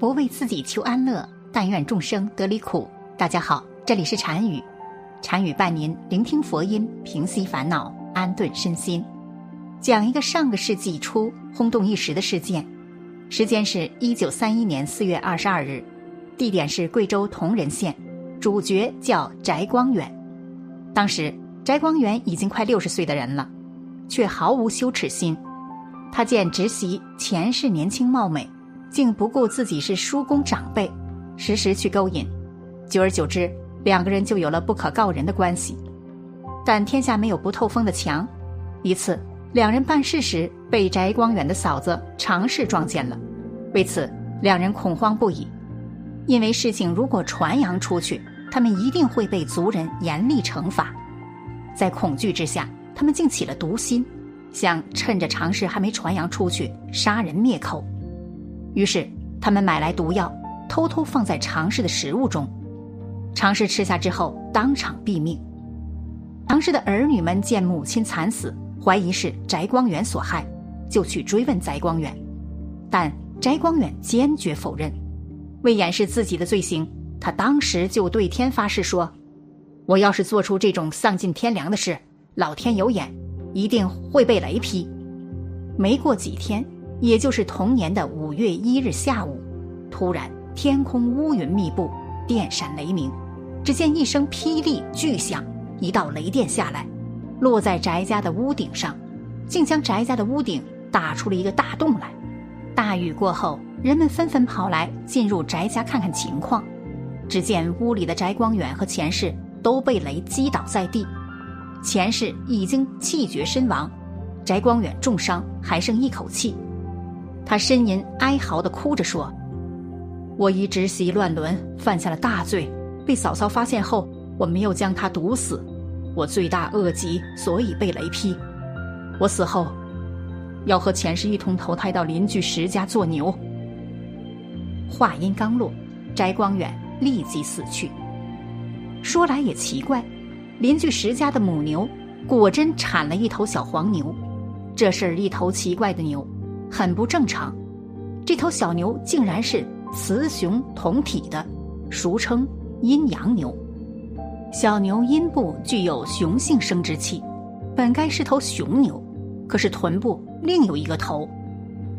不为自己求安乐，但愿众生得离苦。大家好，这里是禅语，禅语伴您聆听佛音，平息烦恼，安顿身心。讲一个上个世纪初轰动一时的事件，时间是一九三一年四月二十二日，地点是贵州铜仁县，主角叫翟光远。当时翟光远已经快六十岁的人了，却毫无羞耻心。他见侄媳前世年轻貌美。竟不顾自己是叔公长辈，时时去勾引，久而久之，两个人就有了不可告人的关系。但天下没有不透风的墙，一次两人办事时被翟光远的嫂子常氏撞见了，为此两人恐慌不已，因为事情如果传扬出去，他们一定会被族人严厉惩罚。在恐惧之下，他们竟起了毒心，想趁着常氏还没传扬出去，杀人灭口。于是，他们买来毒药，偷偷放在常氏的食物中。常氏吃下之后，当场毙命。常氏的儿女们见母亲惨死，怀疑是翟光远所害，就去追问翟光远，但翟光远坚决否认。为掩饰自己的罪行，他当时就对天发誓说：“我要是做出这种丧尽天良的事，老天有眼，一定会被雷劈。”没过几天。也就是同年的五月一日下午，突然天空乌云密布，电闪雷鸣，只见一声霹雳巨响，一道雷电下来，落在翟家的屋顶上，竟将翟家的屋顶打出了一个大洞来。大雨过后，人们纷纷跑来进入翟家看看情况，只见屋里的翟光远和钱氏都被雷击倒在地，钱氏已经气绝身亡，翟光远重伤，还剩一口气。他呻吟哀嚎的哭着说：“我一侄媳乱伦，犯下了大罪，被嫂嫂发现后，我没有将她毒死，我罪大恶极，所以被雷劈。我死后，要和前世一同投胎到邻居石家做牛。”话音刚落，翟光远立即死去。说来也奇怪，邻居石家的母牛果真产了一头小黄牛，这是一头奇怪的牛。很不正常，这头小牛竟然是雌雄同体的，俗称阴阳牛。小牛阴部具有雄性生殖器，本该是头雄牛，可是臀部另有一个头，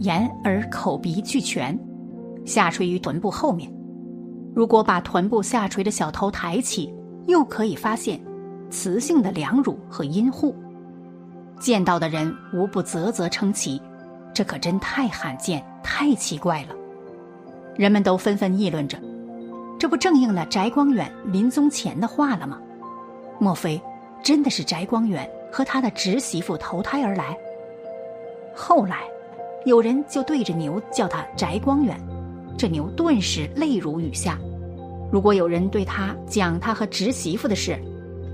眼耳口鼻俱全，下垂于臀部后面。如果把臀部下垂的小头抬起，又可以发现雌性的两乳和阴户，见到的人无不啧啧称奇。这可真太罕见、太奇怪了，人们都纷纷议论着，这不正应了翟光远临终前的话了吗？莫非真的是翟光远和他的侄媳妇投胎而来？后来，有人就对着牛叫他翟光远，这牛顿时泪如雨下；如果有人对他讲他和侄媳妇的事，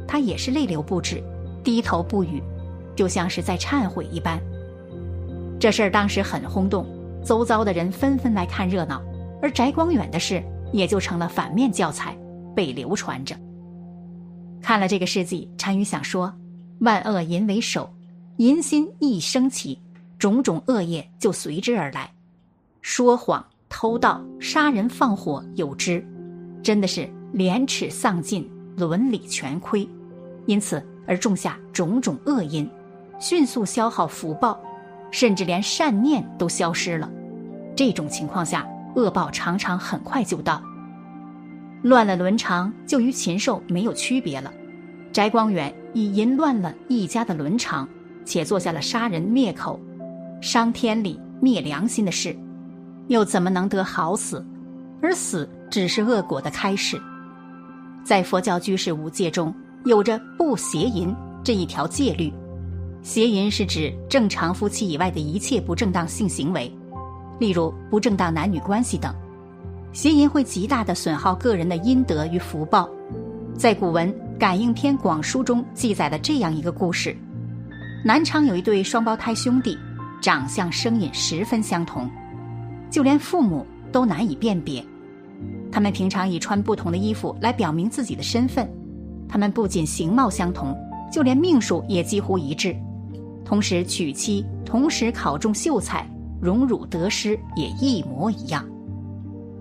他也是泪流不止，低头不语，就像是在忏悔一般。这事儿当时很轰动，周遭的人纷纷来看热闹，而翟光远的事也就成了反面教材，被流传着。看了这个事迹，单于想说：万恶淫为首，淫心一升起，种种恶业就随之而来。说谎、偷盗、杀人放火有之，真的是廉耻丧尽，伦理全亏，因此而种下种种恶因，迅速消耗福报。甚至连善念都消失了，这种情况下，恶报常常很快就到。乱了伦常，就与禽兽没有区别了。翟光远已淫乱了一家的伦常，且做下了杀人灭口、伤天理、灭良心的事，又怎么能得好死？而死只是恶果的开始。在佛教居士五戒中，有着不邪淫这一条戒律。邪淫是指正常夫妻以外的一切不正当性行为，例如不正当男女关系等。邪淫会极大的损耗个人的阴德与福报。在古文《感应篇广书》中记载了这样一个故事：南昌有一对双胞胎兄弟，长相声音十分相同，就连父母都难以辨别。他们平常以穿不同的衣服来表明自己的身份。他们不仅形貌相同，就连命数也几乎一致。同时娶妻，同时考中秀才，荣辱得失也一模一样。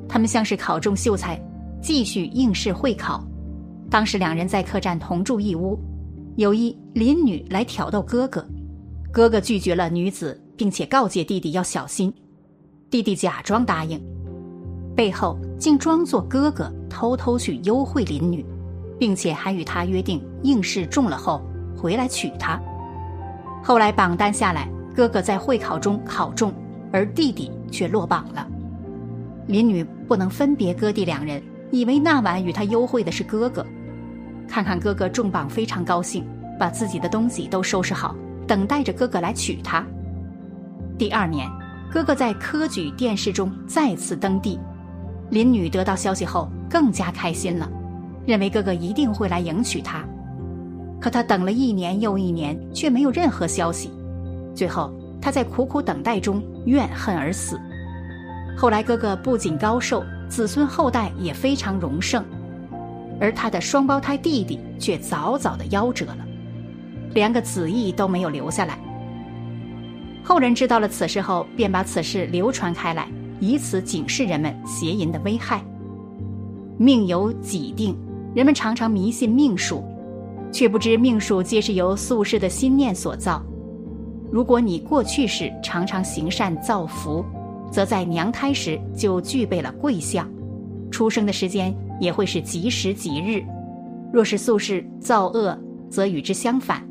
他们像是考中秀才，继续应试会考。当时两人在客栈同住一屋，有一邻女来挑逗哥哥，哥哥拒绝了女子，并且告诫弟弟要小心。弟弟假装答应，背后竟装作哥哥，偷偷去幽会邻女，并且还与他约定应试中了后回来娶她。后来榜单下来，哥哥在会考中考中，而弟弟却落榜了。林女不能分别哥弟两人，以为那晚与他幽会的是哥哥。看看哥哥中榜，非常高兴，把自己的东西都收拾好，等待着哥哥来娶她。第二年，哥哥在科举殿试中再次登第，林女得到消息后更加开心了，认为哥哥一定会来迎娶她。可他等了一年又一年，却没有任何消息。最后，他在苦苦等待中怨恨而死。后来，哥哥不仅高寿，子孙后代也非常荣盛，而他的双胞胎弟弟却早早的夭折了，连个子裔都没有留下来。后人知道了此事后，便把此事流传开来，以此警示人们邪淫的危害。命由己定，人们常常迷信命数。却不知命数皆是由宿世的心念所造。如果你过去时常常行善造福，则在娘胎时就具备了贵相，出生的时间也会是吉时吉日。若是宿世造恶，则与之相反。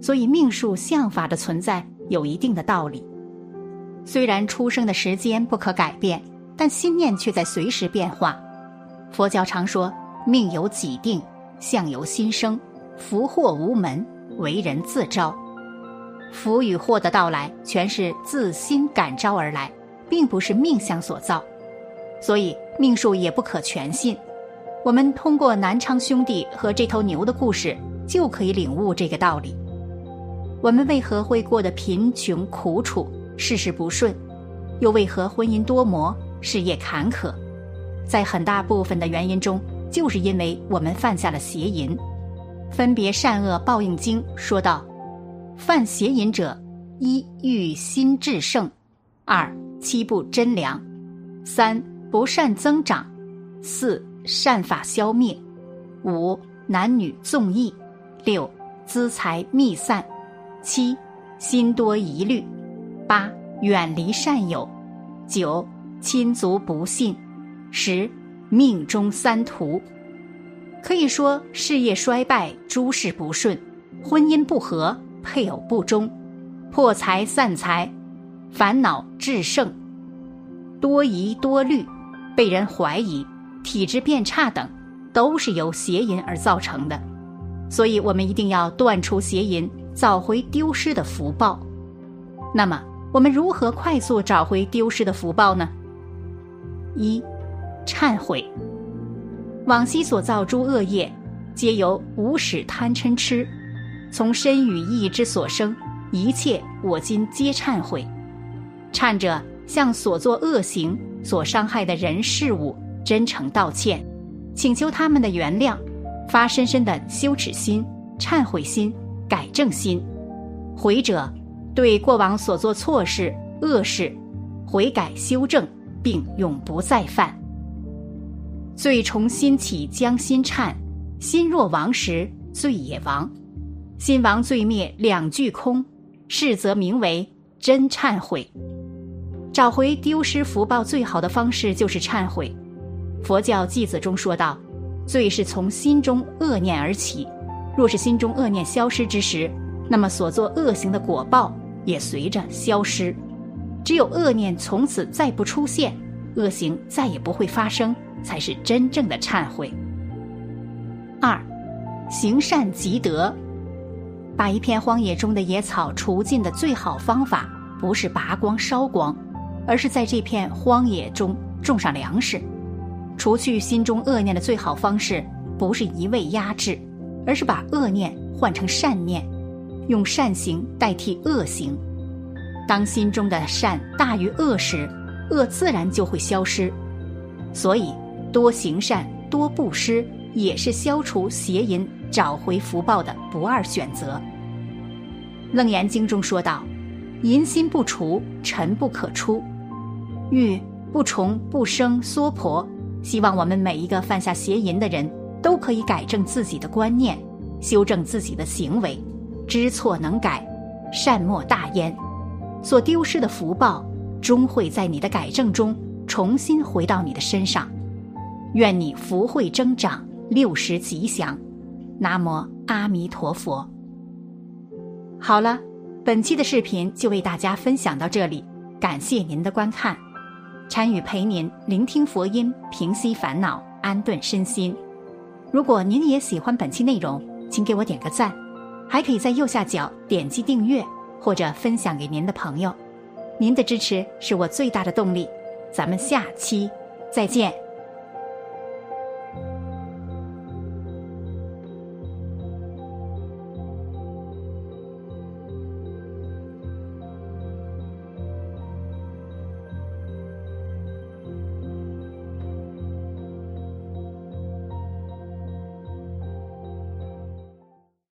所以命数相法的存在有一定的道理。虽然出生的时间不可改变，但心念却在随时变化。佛教常说命由己定，相由心生。福祸无门，为人自招。福与祸的到来，全是自心感召而来，并不是命相所造。所以命数也不可全信。我们通过南昌兄弟和这头牛的故事，就可以领悟这个道理。我们为何会过得贫穷苦楚、事事不顺，又为何婚姻多磨、事业坎坷？在很大部分的原因中，就是因为我们犯下了邪淫。分别善恶报应经说道：犯邪淫者，一欲心智盛，二七不真良，三不善增长，四善法消灭，五男女纵意，六资财密散，七心多疑虑，八远离善友，九亲族不信，十命中三途。可以说，事业衰败，诸事不顺，婚姻不和，配偶不忠，破财散财，烦恼致盛，多疑多虑，被人怀疑，体质变差等，都是由邪淫而造成的。所以，我们一定要断除邪淫，找回丢失的福报。那么，我们如何快速找回丢失的福报呢？一，忏悔。往昔所造诸恶业，皆由无始贪嗔痴，从身语意之所生，一切我今皆忏悔。忏者向所作恶行、所伤害的人事物真诚道歉，请求他们的原谅，发深深的羞耻心、忏悔心、改正心。悔者对过往所做错事、恶事，悔改修正，并永不再犯。罪从心起，将心忏。心若亡时，罪也亡。心亡罪灭，两俱空。是则名为真忏悔。找回丢失福报最好的方式就是忏悔。佛教偈子中说道：“罪是从心中恶念而起，若是心中恶念消失之时，那么所做恶行的果报也随着消失。只有恶念从此再不出现，恶行再也不会发生。”才是真正的忏悔。二，行善积德，把一片荒野中的野草除尽的最好方法，不是拔光烧光，而是在这片荒野中种上粮食。除去心中恶念的最好方式，不是一味压制，而是把恶念换成善念，用善行代替恶行。当心中的善大于恶时，恶自然就会消失。所以。多行善，多布施，也是消除邪淫、找回福报的不二选择。楞严经中说道：“淫心不除，尘不可出。”欲不重不生娑婆。希望我们每一个犯下邪淫的人都可以改正自己的观念，修正自己的行为，知错能改，善莫大焉。所丢失的福报，终会在你的改正中重新回到你的身上。愿你福慧增长，六十吉祥。南无阿弥陀佛。好了，本期的视频就为大家分享到这里，感谢您的观看。禅语陪您聆听佛音，平息烦恼，安顿身心。如果您也喜欢本期内容，请给我点个赞，还可以在右下角点击订阅或者分享给您的朋友。您的支持是我最大的动力。咱们下期再见。